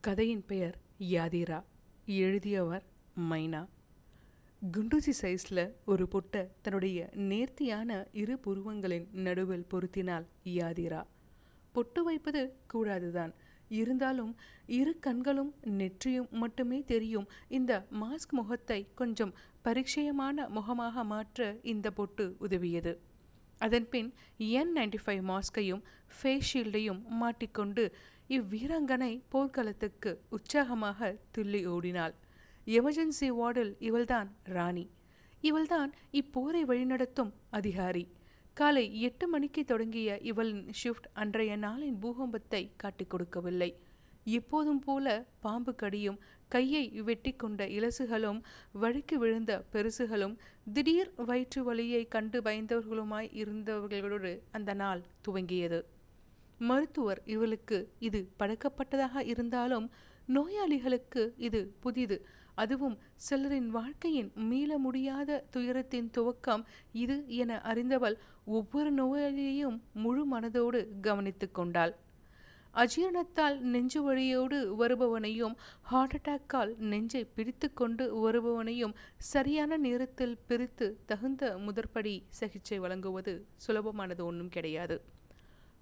கதையின் பெயர் யாதிரா. எழுதியவர் மைனா. குண்டூசி சைஸில் ஒரு பொட்டை தன்னுடைய நேர்த்தியான இரு புருவங்களின் நடுவில் பொருத்தினால் யாதிரா. பொட்டு வைப்பது கூடாதுதான். இருந்தாலும் இரு கண்களும் நெற்றியும் மட்டுமே தெரியும். இந்த மாஸ்க் முகத்தை கொஞ்சம் பரிச்சயமான முகமாக மாற்ற இந்த பொட்டு உதவியது. அதன்பின் என் நைன்டி ஃபைவ் மாஸ்கையும் ஃபேஸ் ஷீல்டையும் மாட்டிக்கொண்டு இவ்வீராங்கனை போர்க்களத்துக்கு உற்சாகமாக துள்ளி ஓடினாள். எமர்ஜென்சி வார்டில் இவள்தான் ராணி. இவள்தான் இப்போரை வழிநடத்தும் அதிகாரி. காலை எட்டு மணிக்கு தொடங்கிய இவளின் ஷிஃப்ட் அன்றைய நாளின் பூகம்பத்தை காட்டிக் கொடுக்கவில்லை. எப்போதும் போல பாம்பு கடியும் கையை வெட்டி கொண்ட இலசுகளும் வழுக்கி விழுந்த பெருசுகளும் திடீர் வயிற்று வலியை கண்டு பயந்தவர்களுமாய் இருந்தவர்களோடு அந்த நாள் துவங்கியது. மருத்துவர் இவளுக்கு இது பழக்கப்பட்டதாக இருந்தாலும் நோயாளிகளுக்கு இது புதிது. அதுவும் சிலரின் வாழ்க்கையின் மீள முடியாத துயரத்தின் துவக்கம் இது என அறிந்தவள் ஒவ்வொரு நோயாளியையும் முழு மனதோடு கவனித்து கொண்டாள். அஜீரணத்தால் நெஞ்சு வழியோடு வருபவனையும் ஹார்ட் அட்டாக்கால் நெஞ்சை பிடித்து கொண்டு வருபவனையும் சரியான நேரத்தில் பிரித்து தகுந்த முதற்படி சிகிச்சை வழங்குவது சுலபமானது ஒன்றும் கிடையாது.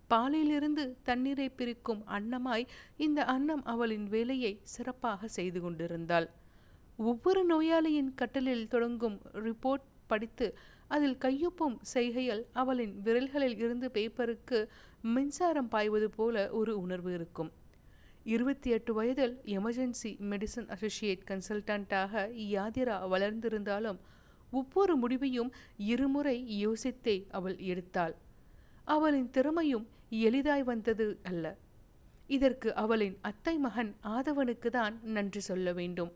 பாலிலிருந்து தண்ணீரை பிரிக்கும் அன்னமாய் இந்த அன்னம் அவளின் வேலையை சிறப்பாக செய்து கொண்டிருந்தாள். ஒவ்வொரு நோயாளியின் கட்டலில் தொடங்கும் ரிப்போர்ட் படித்து அதில் கையொப்பும் செய்கையில் அவளின் விரல்களில் இருந்து பேப்பருக்கு மின்சாரம் பாய்வது போல ஒரு உணர்வு இருக்கும். இருபத்தி எட்டு வயதில் எமர்ஜென்சி மெடிசன் அசோசியேட் கன்சல்டண்ட்டாக யாதிரா வளர்ந்திருந்தாலும் ஒவ்வொரு முடிவையும் இருமுறை யோசித்தே அவள் எடுத்தாள். அவளின் திறமையும் எளிதாய் வந்தது அல்ல. இதற்கு அவளின் அத்தை மகன் ஆதவனுக்கு தான் நன்றி சொல்ல வேண்டும்.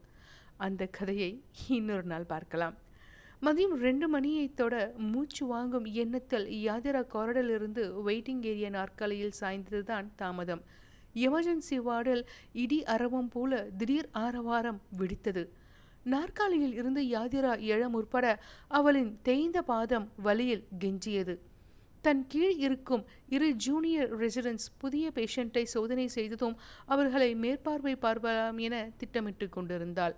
அந்த கதையை இன்னொரு நாள் பார்க்கலாம். மதியம் ரெண்டு மணியை தொட மூச்சு வாங்கும் எண்ணத்தில் யாதிரா காரிடலிருந்து வெயிட்டிங் ஏரியா நாற்காலியில் சாய்ந்ததுதான் தாமதம். எமர்ஜென்சி வார்டில் இடி அரவம் போல திடீர் ஆரவாரம் வெடித்தது. நாற்காலியில் இருந்து யாதிரா எழ முற்பட அவளின் தேய்ந்த பாதம் வலியில் கெஞ்சியது. தன் கீழ் இருக்கும் இரு ஜூனியர் ரெசிடென்ட்ஸ் புதிய பேஷண்ட்டை சோதனை செய்ததும் அவர்களை மேற்பார்வை பார்க்கலாம் என திட்டமிட்டு கொண்டிருந்தாள்.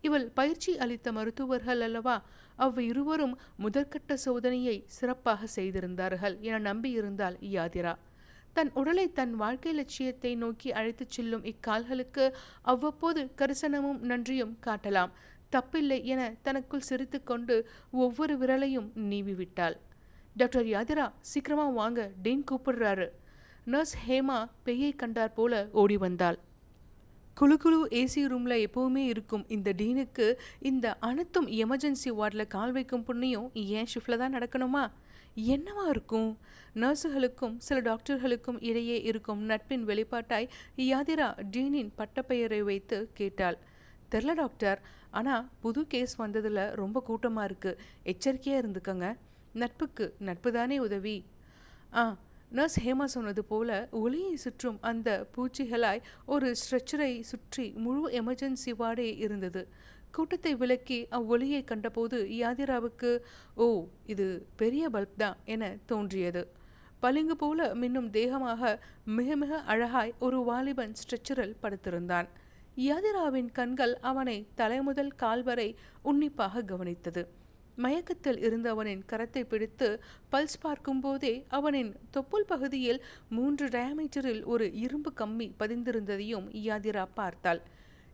இவள் பயிற்சி அளித்த மருத்துவர்கள் அல்லவா அவ் இருவரும் முதற்கட்ட சோதனையை சிறப்பாக செய்திருந்தார்கள் என நம்பியிருந்தாள் யாதிரா. தன் உடலை தன் வாழ்க்கை லட்சியத்தை நோக்கி அழைத்துச் செல்லும் இக்கால்களுக்கு அவ்வப்போது கரிசனமும் நன்றியும் காட்டலாம். தப்பில்லை என தனக்குள் சிரித்துக்கொண்டு ஒவ்வொரு விரலையும் நீவிவிட்டாள். டாக்டர் யாதிரா சீக்கிரமாக வாங்க டீன் கூப்பிடுறாரு. நர்ஸ் ஹேமா பெய்யை கண்டார் போல ஓடி வந்தாள். குழு குழு ஏசி ரூமில் எப்போவுமே இருக்கும் இந்த டீனுக்கு இந்த அனைத்தும் எமர்ஜென்சி வார்டில் கால் வைக்கும் புண்ணியம் ஏன் ஷிஃப்டில் தான் நடக்கணுமா? என்னவா இருக்கும்? நர்ஸுகளுக்கும் சில டாக்டர்களுக்கும் இடையே இருக்கும் நட்பின் வெளிப்பாட்டாய் யாதிரா டீனின் பட்டப்பெயரை வைத்து கேட்டாள். தெரில டாக்டர் ஆனால் புது கேஸ் வந்ததில் ரொம்ப கூட்டமாக இருக்குது எச்சரிக்கையாக இருந்துக்கங்க. நட்புக்கு நட்பு தானே உதவி? ஆ நர்ஸ் ஹேமா சொன்னது போல ஒளியை சுற்றும் அந்த பூச்சிகளாய் ஒரு ஸ்ட்ரெச்சரை சுற்றி முழு எமர்ஜென்சி வார்டே இருந்தது. கூட்டத்தை விலக்கி அவ்வொளியை கண்டபோது யாதிராவுக்கு ஓ இது பெரிய பல்ப் தான் என தோன்றியது. பளிங்கு போல மின்னும் தேகமாக மிக மிக அழகாய் ஒரு வாலிபன் ஸ்ட்ரெச்சரில் படுத்திருந்தான். யாதிராவின் கண்கள் அவனை தலைமுதல் கால் வரை உன்னிப்பாக கவனித்தது. மயக்கத்தில் இருந்து அவனின் கரத்தை பிடித்து பல்ஸ் பார்க்கும்போதே அவனின் தொப்புள் பகுதியில் மூன்று டயாமீட்டரில் ஒரு இரும்பு கம்மி பதிந்திருந்ததையும் யாதிரா பார்த்தாள்.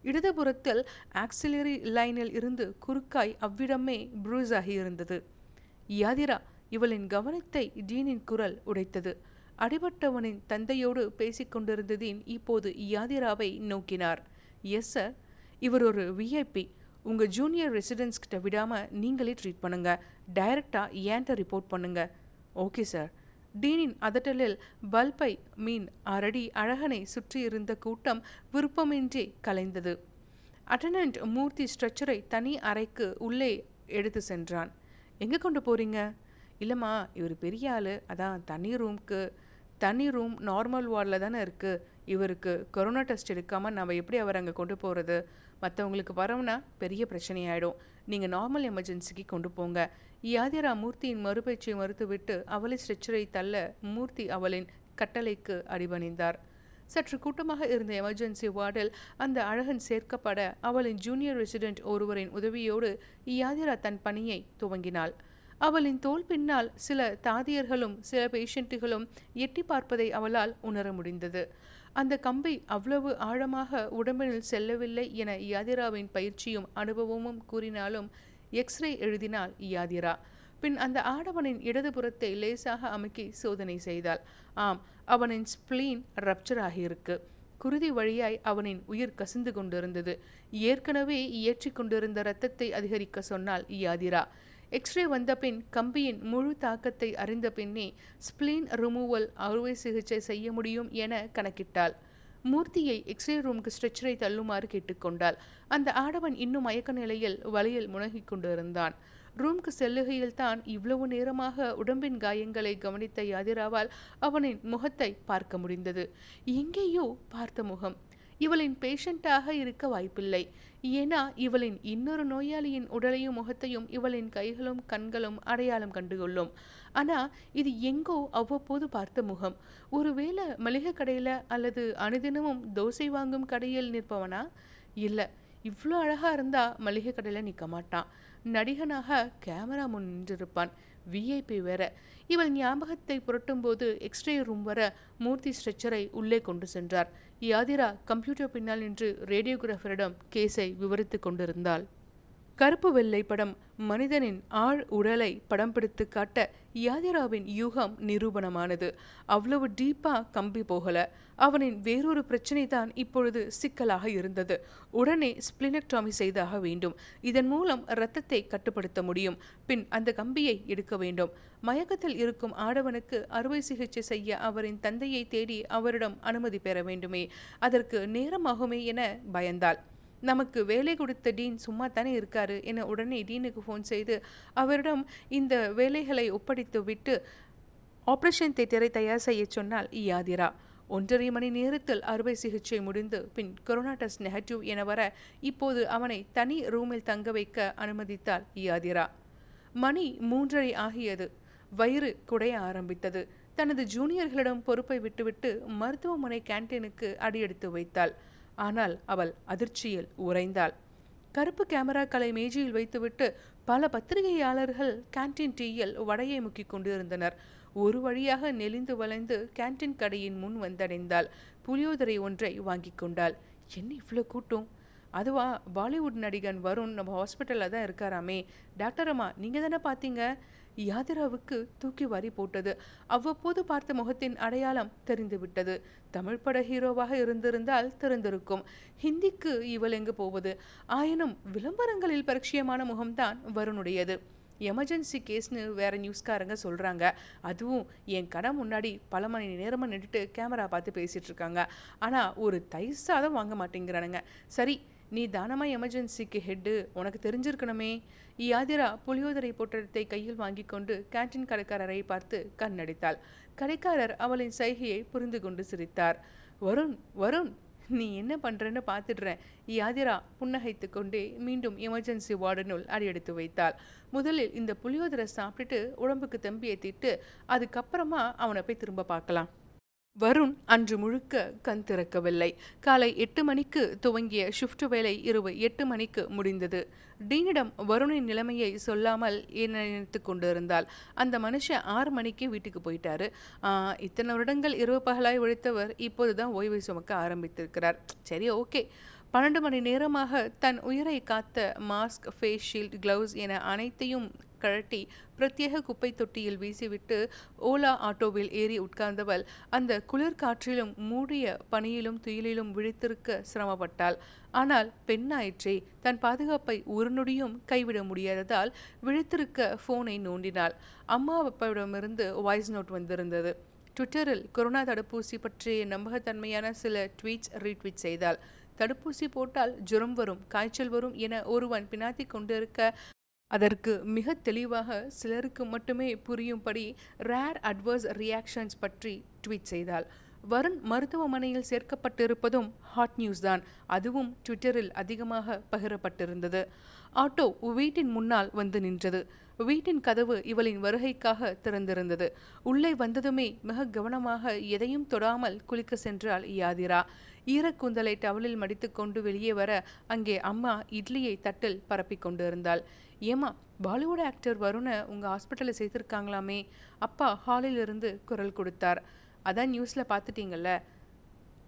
இடதுபுறத்தில் ஆக்சிலரி லைனில் இருந்து குறுக்காய் அவ்விடமே ப்ரூஸ் ஆகியிருந்தது யாதிரா இவளின் கவனத்தை டீனின் குரல் உடைத்தது. அடிபட்டவனின் தந்தையோடு பேசிக்கொண்டிருந்ததின் இப்போது யாதிராவை நோக்கினார். Yes sir. இவர் ஒரு விஐபி உங்கள் ஜூனியர் ரெசிடென்ட்ஸ் கிட்ட விடாமல் நீங்களே ட்ரீட் பண்ணுங்கள் டைரெக்டாக ஏன்ட்ட ரிப்போர்ட் பண்ணுங்கள் ஓகே சார் டீனின் அதட்டலில் பல்பை மீன் அரடி அழகனை சுற்றி இருந்த கூட்டம் விருப்பமின்றி கலைந்தது. அட்டனண்ட் மூர்த்தி ஸ்ட்ரெச்சரை தனி அறைக்கு உள்ளே எடுத்து சென்றான். எங்கே கொண்டு போகிறீங்க இல்லைம்மா இவர் பெரிய ஆள். அதான் தனி ரூம்க்கு தனி ரூம் நார்மல் வார்டில் தானே இருக்குது இவருக்கு கொரோனா டெஸ்ட் எடுக்காமல் நம்ம எப்படி அவர் அங்கே கொண்டு போகிறது மற்றவங்களுக்கு வரவுனா பெரிய பிரச்சனையாயிடும். நீங்கள் நார்மல் எமர்ஜென்சிக்கு கொண்டு போங்க. யாதிரா மூர்த்தியின் மறுபேச்சை மறுத்துவிட்டு அவளை ஸ்ட்ரெச்சரை தள்ள மூர்த்தி அவளின் கட்டளைக்கு அடிபணிந்தார். சற்று கூட்டமாக இருந்த எமர்ஜென்சி வார்டில் அந்த அழகன் சேர்க்கப்பட அவளின் ஜூனியர் ரெசிடென்ட் ஒருவரின் உதவியோடு யாதிரா தன் பணியை துவங்கினாள். அவளின் தோல் பின்னால் சில தாதியர்களும் சில பேஷண்ட்டுகளும் எட்டி பார்ப்பதை அவளால் உணர முடிந்தது. அந்த கம்பை அவ்வளவு ஆழமாக உடம்பினில் செல்லவில்லை என யாதிராவின் பயிற்சியும் அனுபவமும் கூறினாலும் எக்ஸ்ரே எழுதினால் யாதிரா. பின் அந்த ஆடவனின் இடதுபுறத்தை லேசாக அமுக்கி சோதனை செய்தாள். ஆம் அவனின் ஸ்பிளீன் ரப்சர் ஆகியிருக்கு. குருதி வழியாய் அவனின் உயிர் கசிந்து கொண்டிருந்தது. ஏற்கனவே ஏற்றி கொண்டிருந்த இரத்தத்தை அதிகரிக்க சொன்னால் யாதிரா. எக்ஸ்ரே வந்த பின் கம்பியின் முழு தாக்கத்தை அறிந்த பின்னே ஸ்பிளீன் ரிமூவல் அறுவை சிகிச்சை செய்ய முடியும் என கணக்கிட்டாள். மூர்த்தியை எக்ஸ்ரே ரூமுக்கு ஸ்ட்ரெச்சரை தள்ளுமாறு கேட்டுக்கொண்டாள். அந்த ஆடவன் இன்னும் மயக்க நிலையில் வலையில் முனகிக் கொண்டிருந்தான். ரூம்க்கு செல்லுகையில் தான் இவ்வளவு நேரமாக உடம்பின் காயங்களை கவனித்த யாதிராவால் அவனின் முகத்தை பார்க்க முடிந்தது. எங்கேயோ பார்த்த முகம். இவளின் பேஷண்டாக இருக்க வாய்ப்பில்லை. ஏன்னா இவளின் இன்னொரு நோயாளியின் உடலையும் முகத்தையும் இவளின் கைகளும் கண்களும் அடையாளம் கண்டுகொள்ளும். ஆனால் இது எங்கோ அவ்வப்போது பார்த்த முகம். ஒருவேளை மளிகை கடையில் அல்லது அனுதினமும் தோசை வாங்கும் கடையில் நிற்பவனா? இல்லை. இவ்வளோ அழகாக இருந்தால் மளிகை கடையில் நிற்க மாட்டான். நடிகனாக கேமரா முன் நின்றிருப்பான். விஐபி வேற. இவள் ஞாபகத்தை புரட்டும்போது எக்ஸ்ரே ரூம் வர மூர்த்தி ஸ்ட்ரெச்சரை உள்ளே கொண்டு சென்றார். யாதிரா கம்ப்யூட்டர் பின்னால் நின்று ரேடியோகிராஃபரிடம் கேஸை விவரித்து கொண்டிருந்தாள். கருப்பு வெள்ளை படம் மனிதனின் ஆழ் உடலை படம் பிடித்து காட்ட யாதிராவின் யூகம் நிரூபணமானது. அவ்வளவு டீப்பா கம்பி போகல. அவனின் வேறொரு பிரச்சனை தான் இப்பொழுது சிக்கலாக இருந்தது. உடனே ஸ்பிளினக்டாமி செய்தாக வேண்டும். இதன் மூலம் இரத்தத்தை கட்டுப்படுத்த முடியும். பின் அந்த கம்பியை எடுக்க வேண்டும். மயக்கத்தில் இருக்கும் ஆடவனுக்கு அறுவை சிகிச்சை செய்ய அவரின் தந்தையை தேடி அவரிடம் அனுமதி பெற வேண்டுமே. அதற்கு நேரமாகுமே என பயந்தாள். நமக்கு வேலை கொடுத்த டீன் சும்மா தானே இருக்காரு என உடனே டீனுக்கு ஃபோன் செய்து அவரிடம் இந்த வேலைகளை ஒப்படைத்து விட்டு ஆப்ரேஷன் தேட்டரை தயார் செய்ய சொன்னால் யாதிரா ஒன்றரை மணி நேரத்தில் அறுவை சிகிச்சை முடிந்து பின் கொரோனா டெஸ்ட் நெகட்டிவ் என வர இப்போது அவனை தனி ரூமில் தங்க வைக்க அனுமதித்தாள் யாதிரா மணி மூன்றரை ஆகியது. வயிறு குடைய ஆரம்பித்தது. தனது ஜூனியர்களிடம் பொறுப்பை விட்டுவிட்டு மருத்துவமனை கேன்டீனுக்கு அடியெடுத்து வைத்தாள். ஆனால் அவள் அதிர்ச்சியில் உறைந்தாள். கருப்பு கேமராக்களை மேஜையில் வைத்துவிட்டு பல பத்திரிகையாளர்கள் கேன்டீன் டீயில் வடையை முக்கிக் கொண்டிருந்தனர். ஒரு வழியாக நெளிந்து வளைந்து கேன்டீன் கடையின் முன் வந்தடைந்தாள். புளியோதரை ஒன்றை வாங்கி கொண்டாள். என்ன இவ்வளோ கூட்டம்? அதுவா பாலிவுட் நடிகன் வருண் நம்ம ஹாஸ்பிட்டலில் தான் இருக்காராமே. டாக்டர் அம்மா நீங்கள் தானே பார்த்தீங்க யாதிராவுக்கு தூக்கி வாரி போட்டது. அவ்வப்போது பார்த்த முகத்தின் அடையாளம் தெரிந்துவிட்டது. தமிழ் பட ஹீரோவாக இருந்திருந்தால் தெரிந்திருக்கும் ஹிந்திக்கு இவள் எங்கு போவது? ஆயினும் விளம்பரங்களில் பரிச்சயமான முகம்தான் வருணுடையது. எமர்ஜென்சி கேஸ்னு வேற நியூஸ்காரங்க சொல்கிறாங்க அதுவும் என் கடை முன்னாடி பல மணி நேரமாக நின்றுட்டு கேமரா பார்த்து பேசிகிட்டு இருக்காங்க. ஆனால் ஒரு தயிர் சாதம் வாங்க மாட்டேங்கிறானுங்க. சரி நீ தானமா எமர்ஜென்சிக்கு ஹெட்டு உனக்கு தெரிஞ்சிருக்கணுமே. யாதிரா புளியோதரை பொட்டலத்தை கையில் வாங்கி கொண்டு கேன்டீன் கடைக்காரரை பார்த்து கண்ணடித்தாள். கடைக்காரர் அவளின் சைகையை புரிந்து கொண்டு சிரித்தார். வருண் வருண் நீ என்ன பண்ணுறன்னு பார்த்துடுறேன் யாதிரா புன்னகைத்து கொண்டே மீண்டும் எமர்ஜென்சி வார்டனுள் அடியெடுத்து வைத்தாள். முதலில் இந்த புளியோதரை சாப்பிட்டுட்டு உடம்புக்கு தம்பியை திட்டு அதுக்கப்புறமா அவனை போய் திரும்ப பார்க்கலாம். வருண் அன்று முழுக்க கண் திறக்கவில்லை. காலை எட்டு மணிக்கு துவங்கிய ஷிஃப்ட் வேலை இரவு எட்டு மணிக்கு முடிந்தது. டீனிடம் வருணின் நிலைமையை சொல்லாமல் நினைத்து கொண்டிருந்தால் அந்த மனுஷன் ஆறு மணிக்கு வீட்டுக்கு போயிட்டாரு. இத்தனை வருடங்கள் இரவு பகலாய் உழைத்தவர் இப்போது தான் ஓய்வை சுமக்க ஆரம்பித்திருக்கிறார். சரி ஓகே. பன்னெண்டு மணி நேரமாக தன் உயிரை காத்த மாஸ்க் ஃபேஸ் ஷீல்ட் கிளவுஸ் என அனைத்தையும் கழட்டி பிரத்யேக குப்பை தொட்டியில் வீசிவிட்டு ஓலா ஆட்டோவில் ஏறி உட்கார்ந்தவள் அந்த குளிர் காற்றிலும் மூடிய பனியிலும் துயிலிலும் விழித்திருக்க சிரமப்பட்டாள். ஆனால் பெண்ணாயிற்றே தன் பாதுகாப்பை ஒரு நொடியும் கைவிட முடியாததால் விழித்திருக்க ஃபோனை நோண்டினாள். அம்மா அப்பாவிடமிருந்து வாய்ஸ் நோட் வந்திருந்தது. ட்விட்டரில் கொரோனா தடுப்பூசி பற்றிய நம்பகத்தன்மையான சில ட்வீட்ஸ் ரீட்வீட் செய்தாள். தடுப்பூசி போட்டால் ஜுரம் வரும் காய்ச்சல் வரும் என ஒருவன் பினாத்தி கொண்டிருக்க அதற்கு மிக தெளிவாக சிலருக்கு மட்டுமே புரியும்படி ரேர் அட்வர்ஸ் ரியாக்ஷன்ஸ் பற்றி ட்வீட் செய்தாள். வருண் மருத்துவமனையில் சேர்க்கப்பட்டிருப்பதும் ஹாட் நியூஸ் தான். அதுவும் ட்விட்டரில் அதிகமாக பகிரப்பட்டிருந்தது. ஆட்டோ வீட்டின் முன்னால் வந்து நின்றது. வீட்டின் கதவு இவளின் வருகைக்காக திறந்திருந்தது. உள்ளே வந்ததுமே மிக கவனமாக எதையும் தொடாமல் குளிக்க சென்றாள் யாதிரா. ஈரக்கூந்தலை டவலில் மடித்துக்கொண்டு வெளியே வர அங்கே அம்மா இட்லியை தட்டில் பரப்பி கொண்டு இருந்தாள் ஏமா பாலிவுட் ஆக்டர் வருணை உங்கள் ஹாஸ்பிட்டலில் சேர்த்துருக்காங்களாமே? அப்பா ஹாலில் இருந்து குரல் கொடுத்தார். அதான் நியூஸில் பார்த்துட்டீங்கல்ல?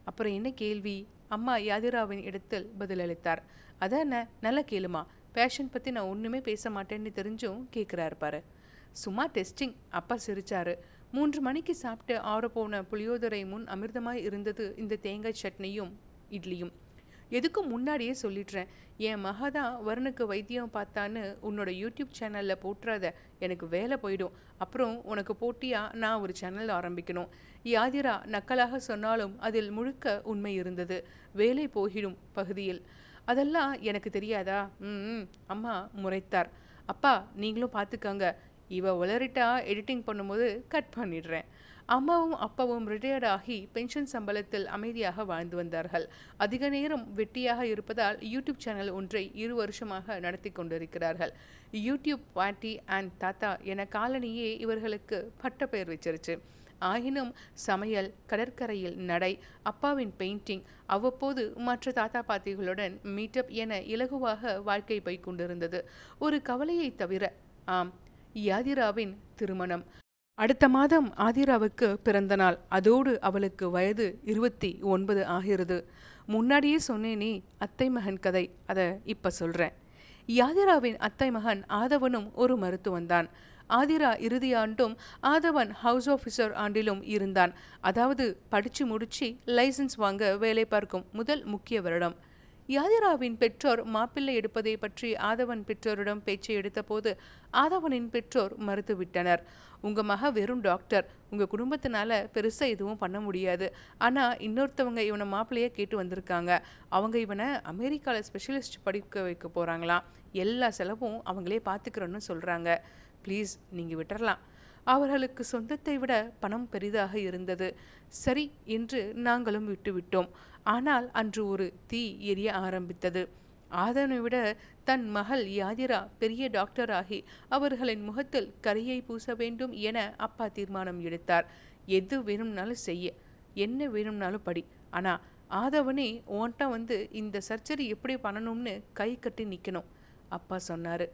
அப்புறம் என்ன கேள்வி? அம்மா யாதிராவின் இடத்தில் பதிலளித்தார். அதான் என்ன நல்லா கேளுமா. பேஷன் பற்றி நான் ஒன்றுமே பேச மாட்டேன்னு தெரிஞ்சும் கேட்குறாரு பாரு. சும்மா டெஸ்டிங். அப்பா சிரிச்சாரு. மூன்று மணிக்கு சாப்பிட்டு ஆறப்போன புளியோதரை முன் அமிர்தமாய் இருந்தது இந்த தேங்காய் சட்னியும் இட்லியும். எதுக்கும் முன்னாடியே சொல்லிடுறேன். என் மகதா வருணுக்கு வைத்தியம் பார்த்தான்னு உன்னோட யூடியூப் சேனலில் போட்டுறாத. எனக்கு வேலை போயிடும். அப்புறம் உனக்கு போட்டியாக நான் ஒரு சேனல் ஆரம்பிக்கணும். யாதிரா நக்கலாக சொன்னாலும் அதில் முழுக்க உண்மை இருந்தது. வேலை போகிடும் பகுதியில். அதெல்லாம் எனக்கு தெரியாதா? ம் அம்மா முறைத்தார். அப்பா நீங்களும் பார்த்துக்கங்க. இவள் உளறிட்டா எடிட்டிங் பண்ணும்போது கட் பண்ணிடுறேன். அம்மாவும் அப்பாவும் ரிட்டையர்ட் ஆகி பென்ஷன் சம்பளத்தில் அமைதியாக வாழ்ந்து வந்தார்கள். அதிக நேரம் வெட்டியாக இருப்பதால் யூடியூப் சேனல் ஒன்றை இரு வருஷமாக நடத்தி கொண்டிருக்கிறார்கள். யூடியூப் பாட்டி அண்ட் தாத்தா என காலனியே இவர்களுக்கு பட்ட பெயர் வச்சிருச்சு. ஆயினும் சமையல் கடற்கரையில் நடை அப்பாவின் பெயிண்டிங் அவ்வப்போது மற்ற தாத்தா பாத்திகளுடன் மீட்டப் என இலகுவாக வாழ்க்கை போய் கொண்டிருந்தது. ஒரு கவலையை தவிர ஆம் யாதிராவின் திருமணம். அடுத்த மாதம் ஆதிராவுக்கு பிறந்த நாள். அதோடு அவளுக்கு வயது இருபத்தி ஒன்பது ஆகிறது. முன்னாடியே சொன்னேனே அத்தை மகன் கதை. அதை இப்போ சொல்றேன். யாதிராவின் அத்தை மகன் ஆதவனும் ஒரு மருத்துவன்தான். ஆதிரா இறுதி ஆண்டும் ஆதவன் ஹவுஸ் ஆஃபீஸர் ஆண்டிலும் இருந்தான். அதாவது படித்து முடிச்சு லைசன்ஸ் வாங்க வேலை பார்க்கும் முதல் முக்கிய வருடம். யாதிராவின் பெற்றோர் மாப்பிள்ளை எடுப்பதை பற்றி ஆதவன் பெற்றோரிடம் பேச்சை எடுத்தபோது ஆதவனின் பெற்றோர் மறுத்துவிட்டனர். உங்க மக வெறும் டாக்டர். உங்க குடும்பத்தினால பெருசா எதுவும் பண்ண முடியாது. ஆனா இன்னொருத்தவங்க இவனை மாப்பிள்ளையாக கேட்டு வந்திருக்காங்க. அவங்க இவனை அமெரிக்காவில் ஸ்பெஷலிஸ்ட் படிக்க வைக்க போறாங்களாம் எல்லா செலவும் அவங்களே பார்த்துக்கிறோன்னு சொல்றாங்க. ப்ளீஸ் நீங்கள் விட்டுறலாம். அவர்களுக்கு சொந்தத்தை விட பணம் பெரிதாக இருந்தது. சரி என்று நாங்களும் விட்டுவிட்டோம். ஆனால் அன்று ஒரு தீ எரிய ஆரம்பித்தது. ஆதனை விட தன் மகள் யாதிரா பெரிய டாக்டராகி அவர்களின் முகத்தில் கரியை பூச வேண்டும் என அப்பா தீர்மானம் எடுத்தார். எது வேணும்னாலும் செய்ய என்ன வேணும்னாலும் படி. ஆனால் ஆதவனே ஓன்ட்ட வந்து இந்த சர்ஜரி எப்படி பண்ணணும்னு கை கட்டி நிற்கணும் அப்பா சொன்னாரு.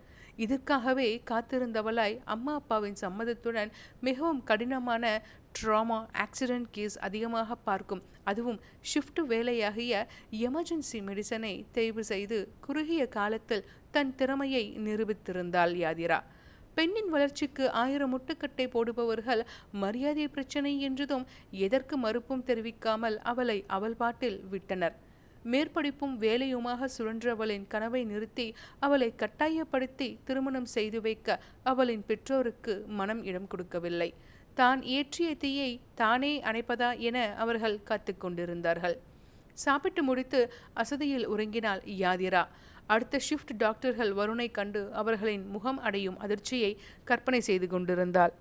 இதற்காகவே காத்திருந்தவளாய் அம்மா அப்பாவின் சம்மதத்துடன் மிகவும் கடினமான ட்ராமா ஆக்சிடென்ட் கேஸ் அதிகமாக பார்க்கும். அதுவும் ஷிஃப்ட் வேலையாகிய எமர்ஜென்சி மெடிசனை தேர்வு செய்து குறுகிய காலத்தில் தன் திறமையை நிரூபித்திருந்தாள் யாதிரா. பெண்ணின் வளர்ச்சிக்கு ஆயிரம் முட்டுக்கட்டை போடுபவர்கள் மரியாதை பிரச்சனை என்றதும் எதற்கு மறுப்பும் தெரிவிக்காமல் அவளை அவள் பாட்டில் விட்டனர். மேற்படிப்பும் வேலையுமாக சுழன்றவளின் கனவை நிறுத்தி அவளை கட்டாயப்படுத்தி திருமணம் செய்து வைக்க அவளின் பெற்றோருக்கு மனம் இடம் கொடுக்கவில்லை. தான் ஏற்றிய தீயை தானே அணைப்பதா என அவர்கள் காத்து கொண்டிருந்தார்கள். சாப்பிட்டு முடித்து அசதியில் உறங்கினாள் யாதிரா. அடுத்த ஷிஃப்ட் டாக்டர்கள் வருணை கண்டு அவர்களின் முகம் அடையும் அதிர்ச்சியை கற்பனை செய்து கொண்டிருந்தாள்.